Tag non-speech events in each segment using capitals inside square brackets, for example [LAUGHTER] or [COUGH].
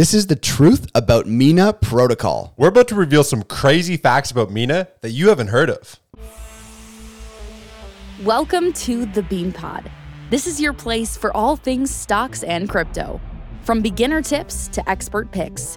This is the truth about Mina Protocol. We're about to reveal some crazy facts about Mina that you haven't heard of. Welcome to the Bean Pod. This is your place for all things stocks and crypto. From beginner tips to expert picks.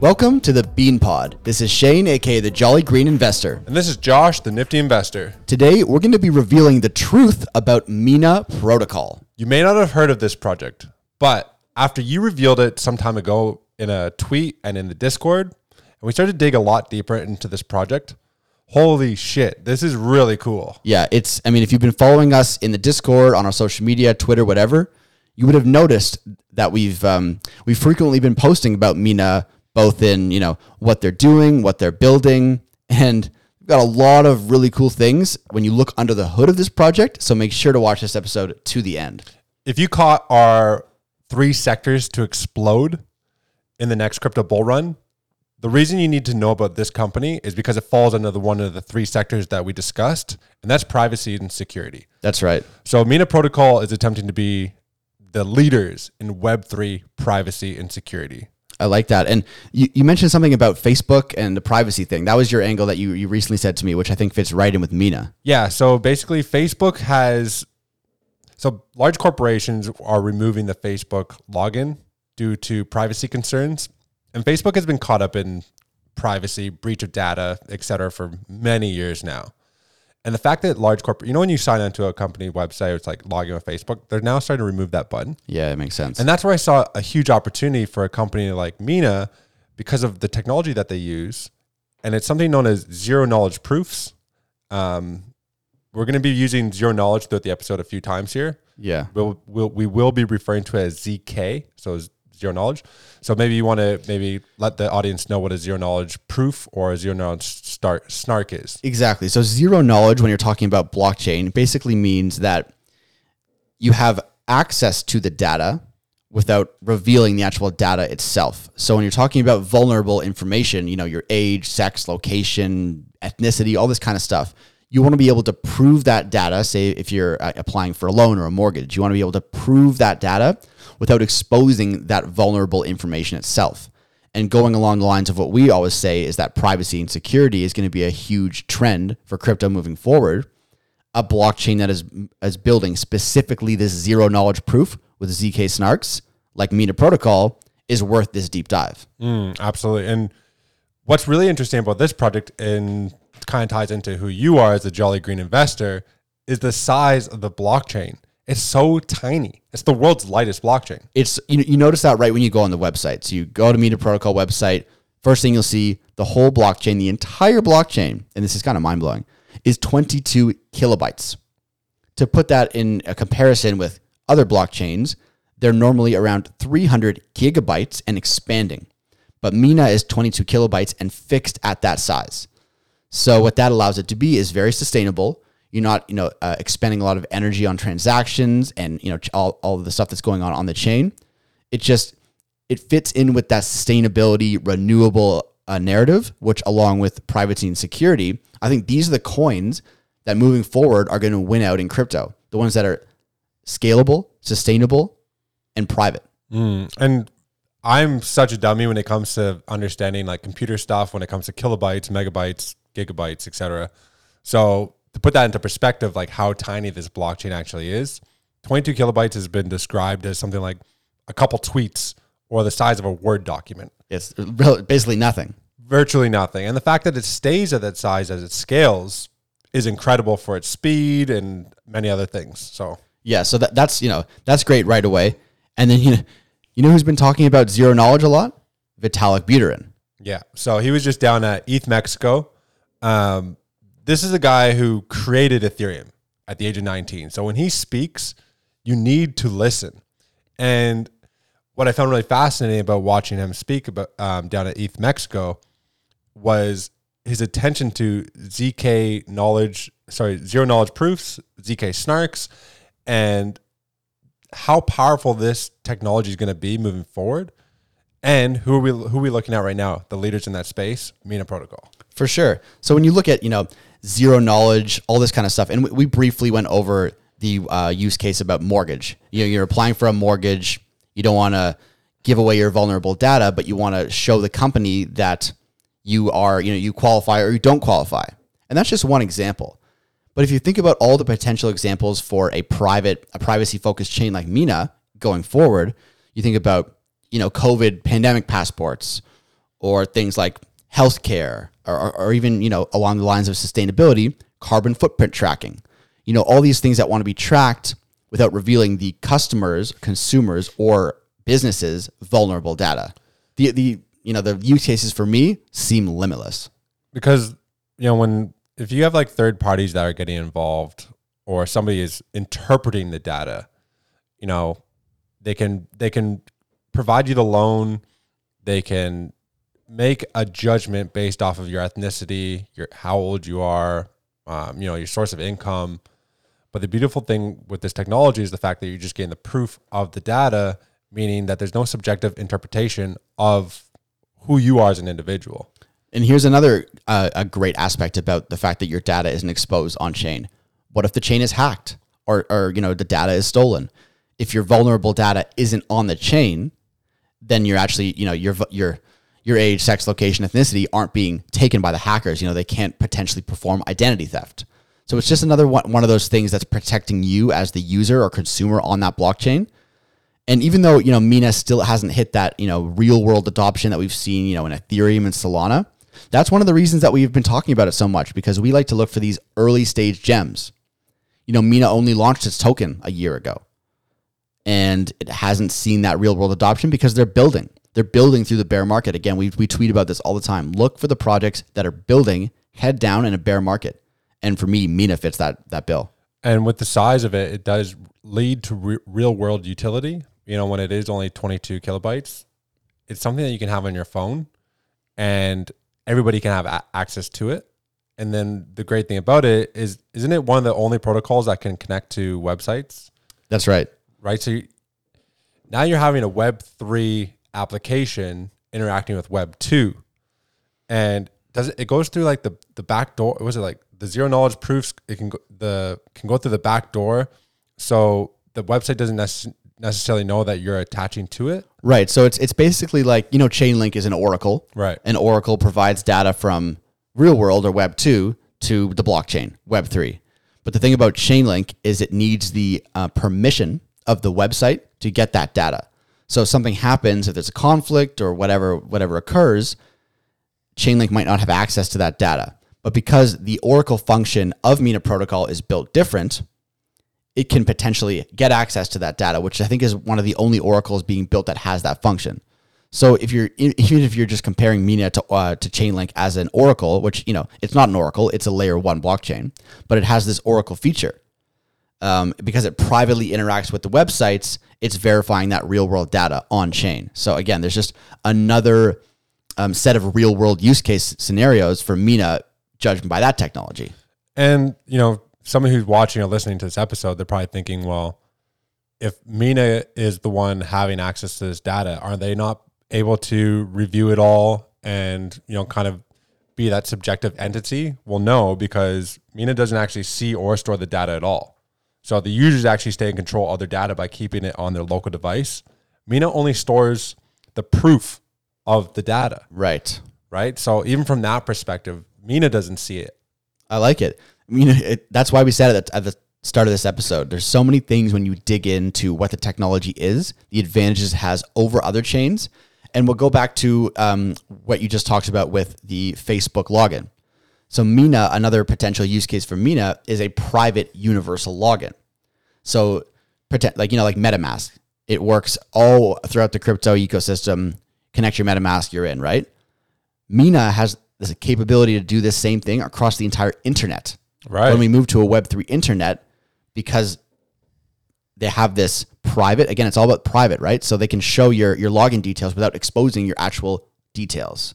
Welcome to the Bean Pod. This is Shane, aka the Jolly Green Investor. And this is Josh, the nifty investor. Today, we're going to be revealing the truth about Mina Protocol. You may not have heard of this project, but after you revealed it some time ago in a tweet and in the Discord, and we started to dig a lot deeper into this project, holy shit, this is really cool. Yeah, it's, I mean, if you've been following us in the Discord, on our social media, Twitter, whatever, you would have noticed that we've, um, we've frequently been posting about Mina both in you know what they're doing, what they're building, and we've got a lot of really cool things when you look under the hood of this project. So make sure to watch this episode to the end. If you caught our three sectors to explode in the next crypto bull run, the reason you need to know about this company is because it falls under the one of the three sectors that we discussed, and that's privacy and security. That's right. So Mina Protocol is attempting to be the leaders in Web3 privacy and security. I like that. And you, you mentioned something about Facebook and the privacy thing. That was your angle that you, you recently said to me, which I think fits right in with Mina. Yeah. So basically, Facebook has, so large corporations are removing the Facebook login due to privacy concerns. And Facebook has been caught up in privacy, breach of data, et cetera, for many years now. And the fact that large corporate, you know, when you sign into a company website, it's like logging with Facebook, they're now starting to remove that button. Yeah, it makes sense. And that's where I saw a huge opportunity for a company like Mina because of the technology that they use. And it's something known as zero knowledge proofs. Um, we're going to be using zero knowledge throughout the episode a few times here. Yeah. We'll, we'll, we will be referring to it as ZK. So zero knowledge. So maybe you want to maybe let the audience know what a zero knowledge proof or a zero knowledge start snark is. Exactly. So zero knowledge when you're talking about blockchain basically means that you have access to the data without revealing the actual data itself. So when you're talking about vulnerable information, you know, your age, sex, location, ethnicity, all this kind of stuff, you want to be able to prove that data. Say if you're uh, applying for a loan or a mortgage, you want to be able to prove that data without exposing that vulnerable information itself. And going along the lines of what we always say is that privacy and security is going to be a huge trend for crypto moving forward. A blockchain that is is building specifically this zero knowledge proof with ZK snarks like Mina Protocol is worth this deep dive. Mm, absolutely. And what's really interesting about this project and kind of ties into who you are as a jolly green investor is the size of the blockchain. It's so tiny. It's the world's lightest blockchain. It's you, you notice that right when you go on the website. So you go to Mina Protocol website. First thing you'll see the whole blockchain, the entire blockchain, and this is kind of mind blowing, is 22 kilobytes. To put that in a comparison with other blockchains, they're normally around 300 gigabytes and expanding. But Mina is 22 kilobytes and fixed at that size. So what that allows it to be is very sustainable you're not, you know, uh, expending a lot of energy on transactions and you know all all the stuff that's going on on the chain. It just it fits in with that sustainability, renewable uh, narrative, which along with privacy and security, I think these are the coins that moving forward are going to win out in crypto. The ones that are scalable, sustainable, and private. Mm, and I'm such a dummy when it comes to understanding like computer stuff, when it comes to kilobytes, megabytes, gigabytes, etc. So to put that into perspective, like how tiny this blockchain actually is, 22 kilobytes has been described as something like a couple tweets or the size of a Word document. It's basically nothing. Virtually nothing. And the fact that it stays at that size as it scales is incredible for its speed and many other things. So, yeah, so that, that's, you know, that's great right away. And then, you [LAUGHS] know, you know who's been talking about zero knowledge a lot? Vitalik Buterin. Yeah. So he was just down at ETH Mexico. Um, this is a guy who created Ethereum at the age of 19. So when he speaks, you need to listen. And what I found really fascinating about watching him speak about um, down at ETH Mexico was his attention to zk knowledge sorry zero knowledge proofs zk snarks and how powerful this technology is going to be moving forward and who are we who are we looking at right now the leaders in that space mina protocol For sure. So when you look at you know zero knowledge, all this kind of stuff, and we, we briefly went over the uh, use case about mortgage. You know, you're applying for a mortgage. You don't want to give away your vulnerable data, but you want to show the company that you are you know you qualify or you don't qualify, and that's just one example. But if you think about all the potential examples for a private, a privacy focused chain like Mina going forward, you think about, you know, COVID pandemic passports or things like healthcare or, or, or even, you know, along the lines of sustainability, carbon footprint tracking. You know, all these things that want to be tracked without revealing the customers, consumers, or businesses' vulnerable data. The, the, you know, the use cases for me seem limitless. because you know when if you have like third parties that are getting involved or somebody is interpreting the data you know they can they can provide you the loan they can make a judgment based off of your ethnicity your how old you are um, you know your source of income but the beautiful thing with this technology is the fact that you're just getting the proof of the data meaning that there's no subjective interpretation of who you are as an individual And here's another uh, a great aspect about the fact that your data isn't exposed on chain. What if the chain is hacked or or you know the data is stolen? If your vulnerable data isn't on the chain, then you're actually you know you're your v- your age, sex, location, ethnicity aren't being taken by the hackers. You know they can't potentially perform identity theft. So it's just another one, one of those things that's protecting you as the user or consumer on that blockchain. And even though you know Mina still hasn't hit that you know real world adoption that we've seen you know in Ethereum and Solana, that's one of the reasons that we've been talking about it so much because we like to look for these early stage gems. You know, Mina only launched its token a year ago, and it hasn't seen that real world adoption because they're building. They're building through the bear market. Again, we we tweet about this all the time. Look for the projects that are building head down in a bear market, and for me, Mina fits that that bill. and with the size of it, it does lead to re- real world utility. You know, when it is only 22 kilobytes, it's something that you can have on your phone and everybody can have a- access to it. And then the great thing about it is, isn't it one of the only protocols that can connect to websites? That's right. Right. So you, now you're having a Web3 application interacting with Web2. And does it, it goes through like the, the back door. Was it like the zero knowledge proofs? It can go, the can go through the back door. So the website doesn't necess- necessarily know that you're attaching to it. Right. So it's it's basically like you know Chainlink is an oracle. Right. And Oracle provides data from real world or Web two to the blockchain Web three. But the thing about Chainlink is it needs the uh, permission of the website to get that data. So if something happens, if there's a conflict or whatever whatever occurs, Chainlink might not have access to that data. But because the Oracle function of Mina Protocol is built different, it can potentially get access to that data, which I think is one of the only oracles being built that has that function. So if you're even if you're just comparing Mina to uh, to Chainlink as an oracle, which you know it's not an oracle, it's a layer one blockchain, but it has this oracle feature um, because it privately interacts with the websites. It's verifying that real world data on chain. So again, there's just another um, set of real world use case scenarios for Mina, judged by that technology. And you know, somebody who's watching or listening to this episode, they're probably thinking, well, if Mina is the one having access to this data, are they not able to review it all and you know kind of be that subjective entity? Well, no, because Mina doesn't actually see or store the data at all. So the users actually stay in control of their data by keeping it on their local device. Mina only stores the proof of the data, Right. right? So even from that perspective, Mina doesn't see it. I like it. I mean, it, that's why we said it at the start of this episode. There's so many things when you dig into what the technology is, the advantages it has over other chains. And we'll go back to um, what you just talked about with the Facebook login. So Mina, another potential use case for Mina is a private universal login. So pretend like you know like MetaMask, it works all throughout the crypto ecosystem. Connect your MetaMask, you're in, right? Mina has this capability to do this same thing across the entire internet. Right. When we move to a Web3 internet, because they have this private, again, it's all about private, right? So they can show your, your login details without exposing your actual details.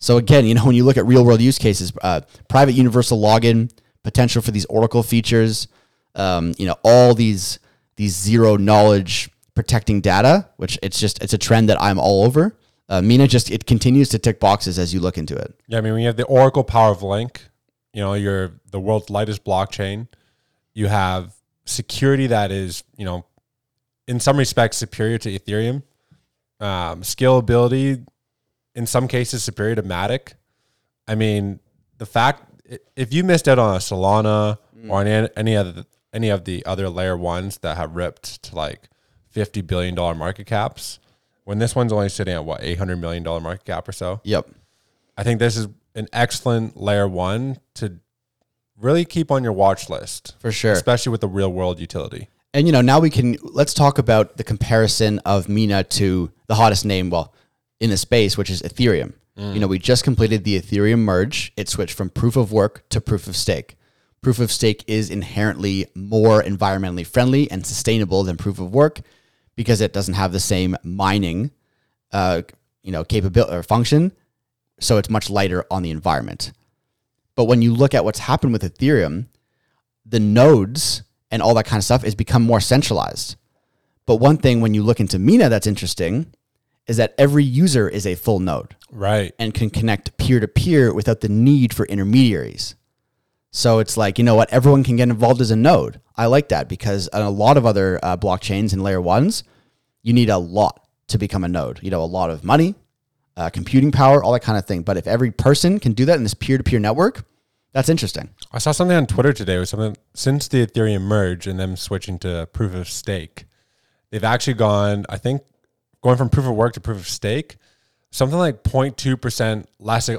So again, you know, when you look at real world use cases, uh, private universal login, potential for these Oracle features, um, you know, all these these zero knowledge protecting data, which it's just it's a trend that I'm all over. Uh, Mina just it continues to tick boxes as you look into it. Yeah, I mean, when you have the Oracle Power of Link, you know, you're the world's lightest blockchain. You have security that is, you know, in some respects superior to Ethereum. Um, scalability, in some cases, superior to Matic. I mean, the fact if you missed out on a Solana or any any other any of the other layer ones that have ripped to like fifty billion dollar market caps, when this one's only sitting at what eight hundred million dollar market cap or so, Yep. I think this is an excellent layer one to really keep on your watch list, For sure. especially with the real world utility. And you know, now we can let's talk about the comparison of Mina to the hottest name, well, in the space, which is Ethereum. You know, we just completed the Ethereum merge. It switched from proof of work to proof of stake. Proof of stake is inherently more environmentally friendly and sustainable than proof of work because it doesn't have the same mining, uh, you know, capability or function. So it's much lighter on the environment. But when you look at what's happened with Ethereum, the nodes and all that kind of stuff is become more centralized. But one thing when you look into Mina that's interesting is that every user is a full node Right. and can connect peer to peer without the need for intermediaries. So it's like, you know what, everyone can get involved as a node. I like that because on a lot of other uh, blockchains and layer ones, you need a lot to become a node. You know, a lot of money, uh, computing power, all that kind of thing. But if every person can do that in this peer to peer network, that's interesting. I saw something on Twitter today with something since the Ethereum merge and them switching to proof of stake. They've actually gone, I think, going from proof of work to proof of stake. Something like 0.2% less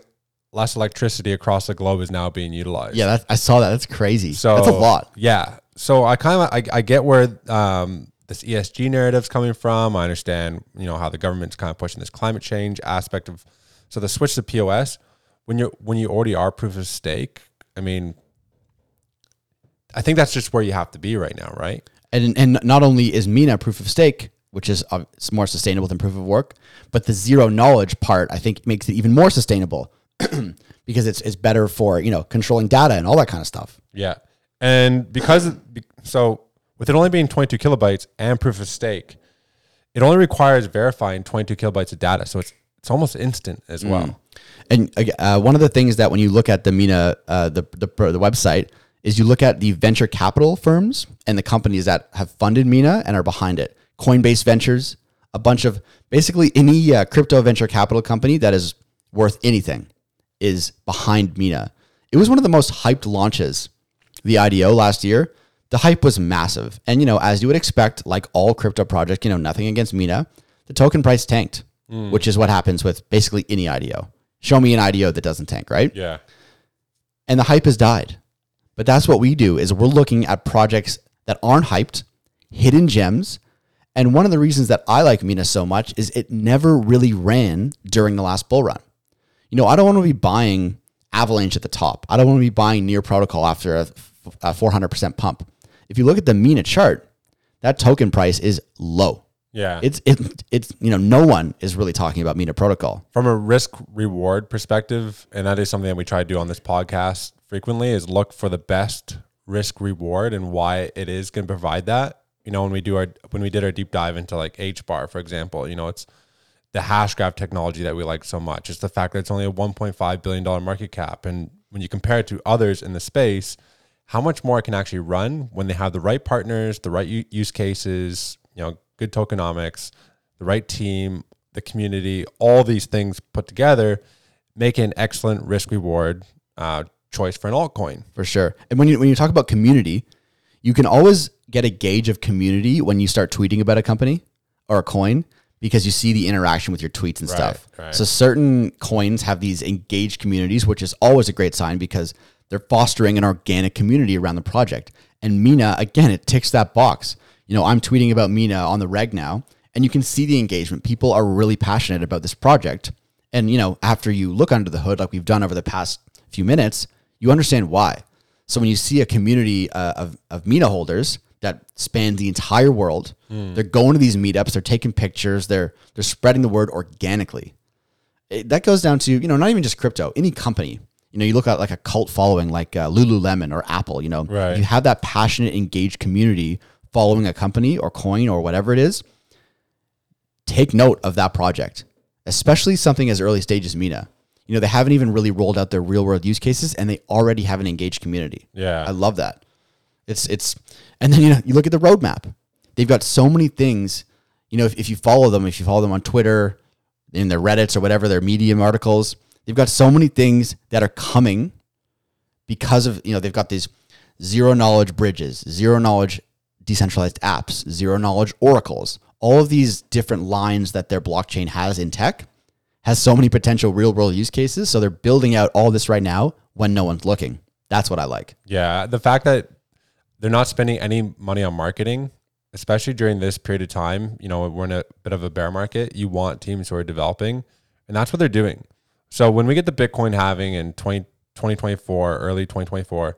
less electricity across the globe is now being utilized. Yeah, I saw that. That's crazy. So that's a lot. Yeah. So I kind of I, I get where um, this ESG narrative's coming from. I understand you know how the government's kind of pushing this climate change aspect of. So the switch to POS when you when you already are proof of stake. I mean, I think that's just where you have to be right now, right? And and not only is Mina proof of stake, which is uh, it's more sustainable than proof of work, but the zero knowledge part I think makes it even more sustainable [CLEARS THROAT] because it's it's better for you know controlling data and all that kind of stuff. Yeah. And because so with it only being 22 kilobytes and proof of stake, it only requires verifying 22 kilobytes of data. So it's it's almost instant as well. And uh, one of the things that when you look at the Mina uh, the, the the website is you look at the venture capital firms and the companies that have funded Mina and are behind it. Coinbase Ventures, a bunch of basically any uh, crypto venture capital company that is worth anything is behind Mina. It was one of the most hyped launches, the IDO last year. The hype was massive. And, you know, as you would expect, like all crypto projects, you know, nothing against Mina, the token price tanked, which is what happens with basically any IDO. Show me an IDO that doesn't tank, right? Yeah. and the hype has died. But that's what we do is we're looking at projects that aren't hyped, hidden gems. And one of the reasons that I like Mina so much is it never really ran during the last bull run. You know, I don't want to be buying Avalanche at the top. I don't want to be buying Near Protocol after a, a 400% pump. If you look at the Mina chart, that token price is low. Yeah. It's it, it's you know no one is really talking about Mina Protocol. from a risk reward perspective, and that is something that we try to do on this podcast frequently, is look for the best risk reward and why it is going to provide that. You know, when we do our when we did our deep dive into like HBAR, for example, you know, it's the hash graph technology that we like so much. It's the fact that it's only a 1.5 billion dollar market cap, and when you compare it to others in the space, how much more it can actually run when they have the right partners, the right use cases, you know, good tokenomics, the right team, the community, all these things put together make an excellent risk reward uh, choice for an altcoin. for sure. And when you when you talk about community, you can always get a gauge of community when you start tweeting about a company or a coin because you see the interaction with your tweets and stuff. right. So certain coins have these engaged communities, which is always a great sign because they're fostering an organic community around the project. And Mina, again, it ticks that box. You know, I'm tweeting about Mina on the reg now, and you can see the engagement. People are really passionate about this project. And, you know, after you look under the hood, like we've done over the past few minutes, you understand why. So when you see a community uh, of, of Mina holders that span the entire world, they're going to these meetups, they're taking pictures, they're they're spreading the word organically. it- that goes down to you know not even just crypto, any company. You know, you look at like a cult following like uh, Lululemon or Apple. You know, Right. you have that passionate, engaged community following a company or coin or whatever it is. Take note of that project, especially something as early stage as Mina. You know, they haven't even really rolled out their real world use cases, and they already have an engaged community. Yeah. I love that. It's it's and then you know you look at the roadmap. They've got so many things. You know, if, if you follow them, if you follow them on Twitter, in their Reddits or whatever, their Medium articles, they've got so many things that are coming because of you know they've got these zero knowledge bridges, zero knowledge decentralized apps, zero knowledge oracles. All of these different lines that their blockchain has in tech has so many potential real world use cases. So they're building out all this right now when no one's looking. That's what I like. Yeah, the fact that they're not spending any money on marketing, especially during this period of time, you know, we're in a bit of a bear market. You want teams who are developing, and that's what they're doing. So when we get the Bitcoin halving in 20, 2024, early 2024,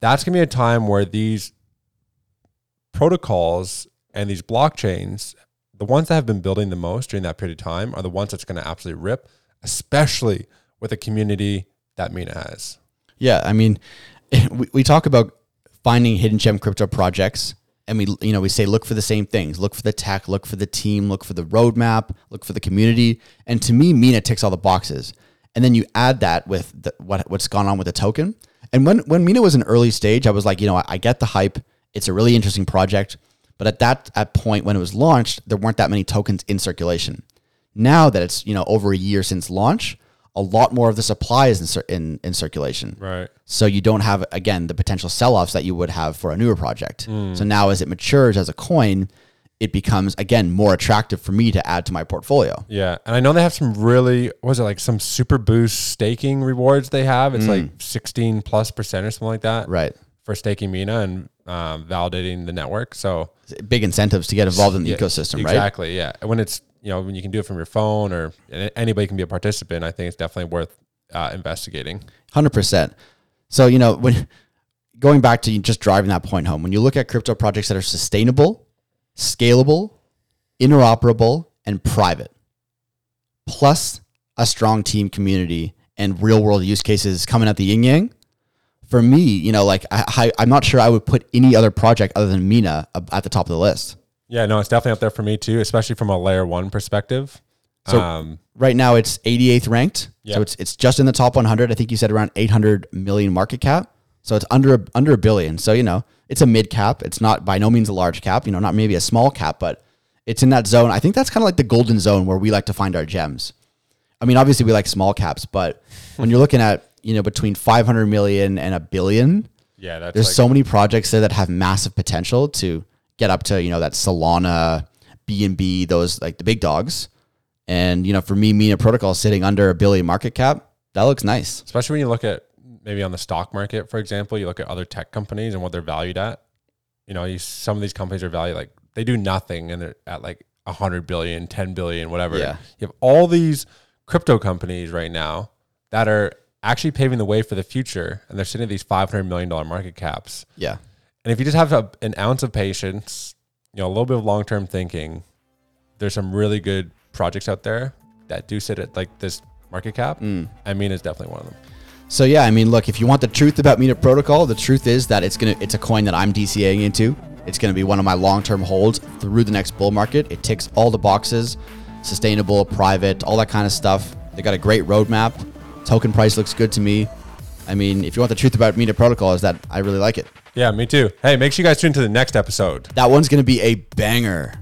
that's going to be a time where these protocols and these blockchains, the ones that have been building the most during that period of time, are the ones that's going to absolutely rip, especially with a community that Mina has. Yeah, I mean, [LAUGHS] we, we talk about finding hidden gem crypto projects, and we you know we say look for the same things: look for the tech, look for the team, look for the roadmap, look for the community. And to me, Mina ticks all the boxes. And then you add that with the, what what's gone on with the token. And when when Mina was an early stage, I was like, you know, I, I get the hype. It's a really interesting project, but at that at point when it was launched, there weren't that many tokens in circulation. Now that it's you know over a year since launch, a lot more of the supply is in in, in circulation. Right. So you don't have again the potential sell-offs that you would have for a newer project. Mm. So now as it matures as a coin, it becomes again more attractive for me to add to my portfolio. Yeah, and I know they have some really was it like some super boost staking rewards they have. It's mm. like sixteen plus percent or something like that, Right. For staking Mina and um, validating the network. So Big incentives to get involved in the yeah, ecosystem, right? Exactly. Yeah, when it's you know when you can do it from your phone or anybody can be a participant, I think it's definitely worth uh, investigating. Hundred percent. So you know when going back to just driving that point home, when you look at crypto projects that are sustainable, scalable, interoperable, and private, plus a strong team community and real world use cases coming at the yin yang. For me, you know, like I, I, I'm not sure I would put any other project other than Mina at the top of the list. Yeah, no, it's definitely up there for me too, especially from a layer one perspective. So- um, Right now, it's 88th ranked, Yeah. so it's it's just in the top 100. I think you said around 800 million market cap, so it's under a, under a billion. So you know, it's a mid cap. It's not by no means a large cap. You know, not maybe a small cap, but it's in that zone. I think that's kind of like the golden zone where we like to find our gems. I mean, obviously we like small caps, but when you're looking at you know between 500 million and a billion, yeah, that's there's like, so many projects there that have massive potential to get up to you know that Solana, BNB, those like the big dogs. And you know, for me, Mina Protocol sitting under a billion market cap, that looks nice. especially when you look at maybe on the stock market, for example, you look at other tech companies and what they're valued at. You know, you, some of these companies are valued like they do nothing and they're at like 100 billion, 10 billion, whatever. Yeah. You have all these crypto companies right now that are actually paving the way for the future and they're sitting at these $500 million market caps. Yeah, And if you just have a, an ounce of patience, you know, a little bit of long term thinking, there's some really good projects out there that do sit at like this market cap. I mean, it's definitely one of them. So yeah, I mean, look, if you want the truth about Mina Protocol, the truth is that it's gonna it's a coin that I'm DCAing into. It's gonna be one of my long term holds through the next bull market. It ticks all the boxes, sustainable, private, all that kind of stuff. They got a great roadmap. Token price looks good to me. I mean, if you want the truth about Mina Protocol, is that I really like it. Yeah, me too. Hey, make sure you guys tune to the next episode. That one's gonna be a banger.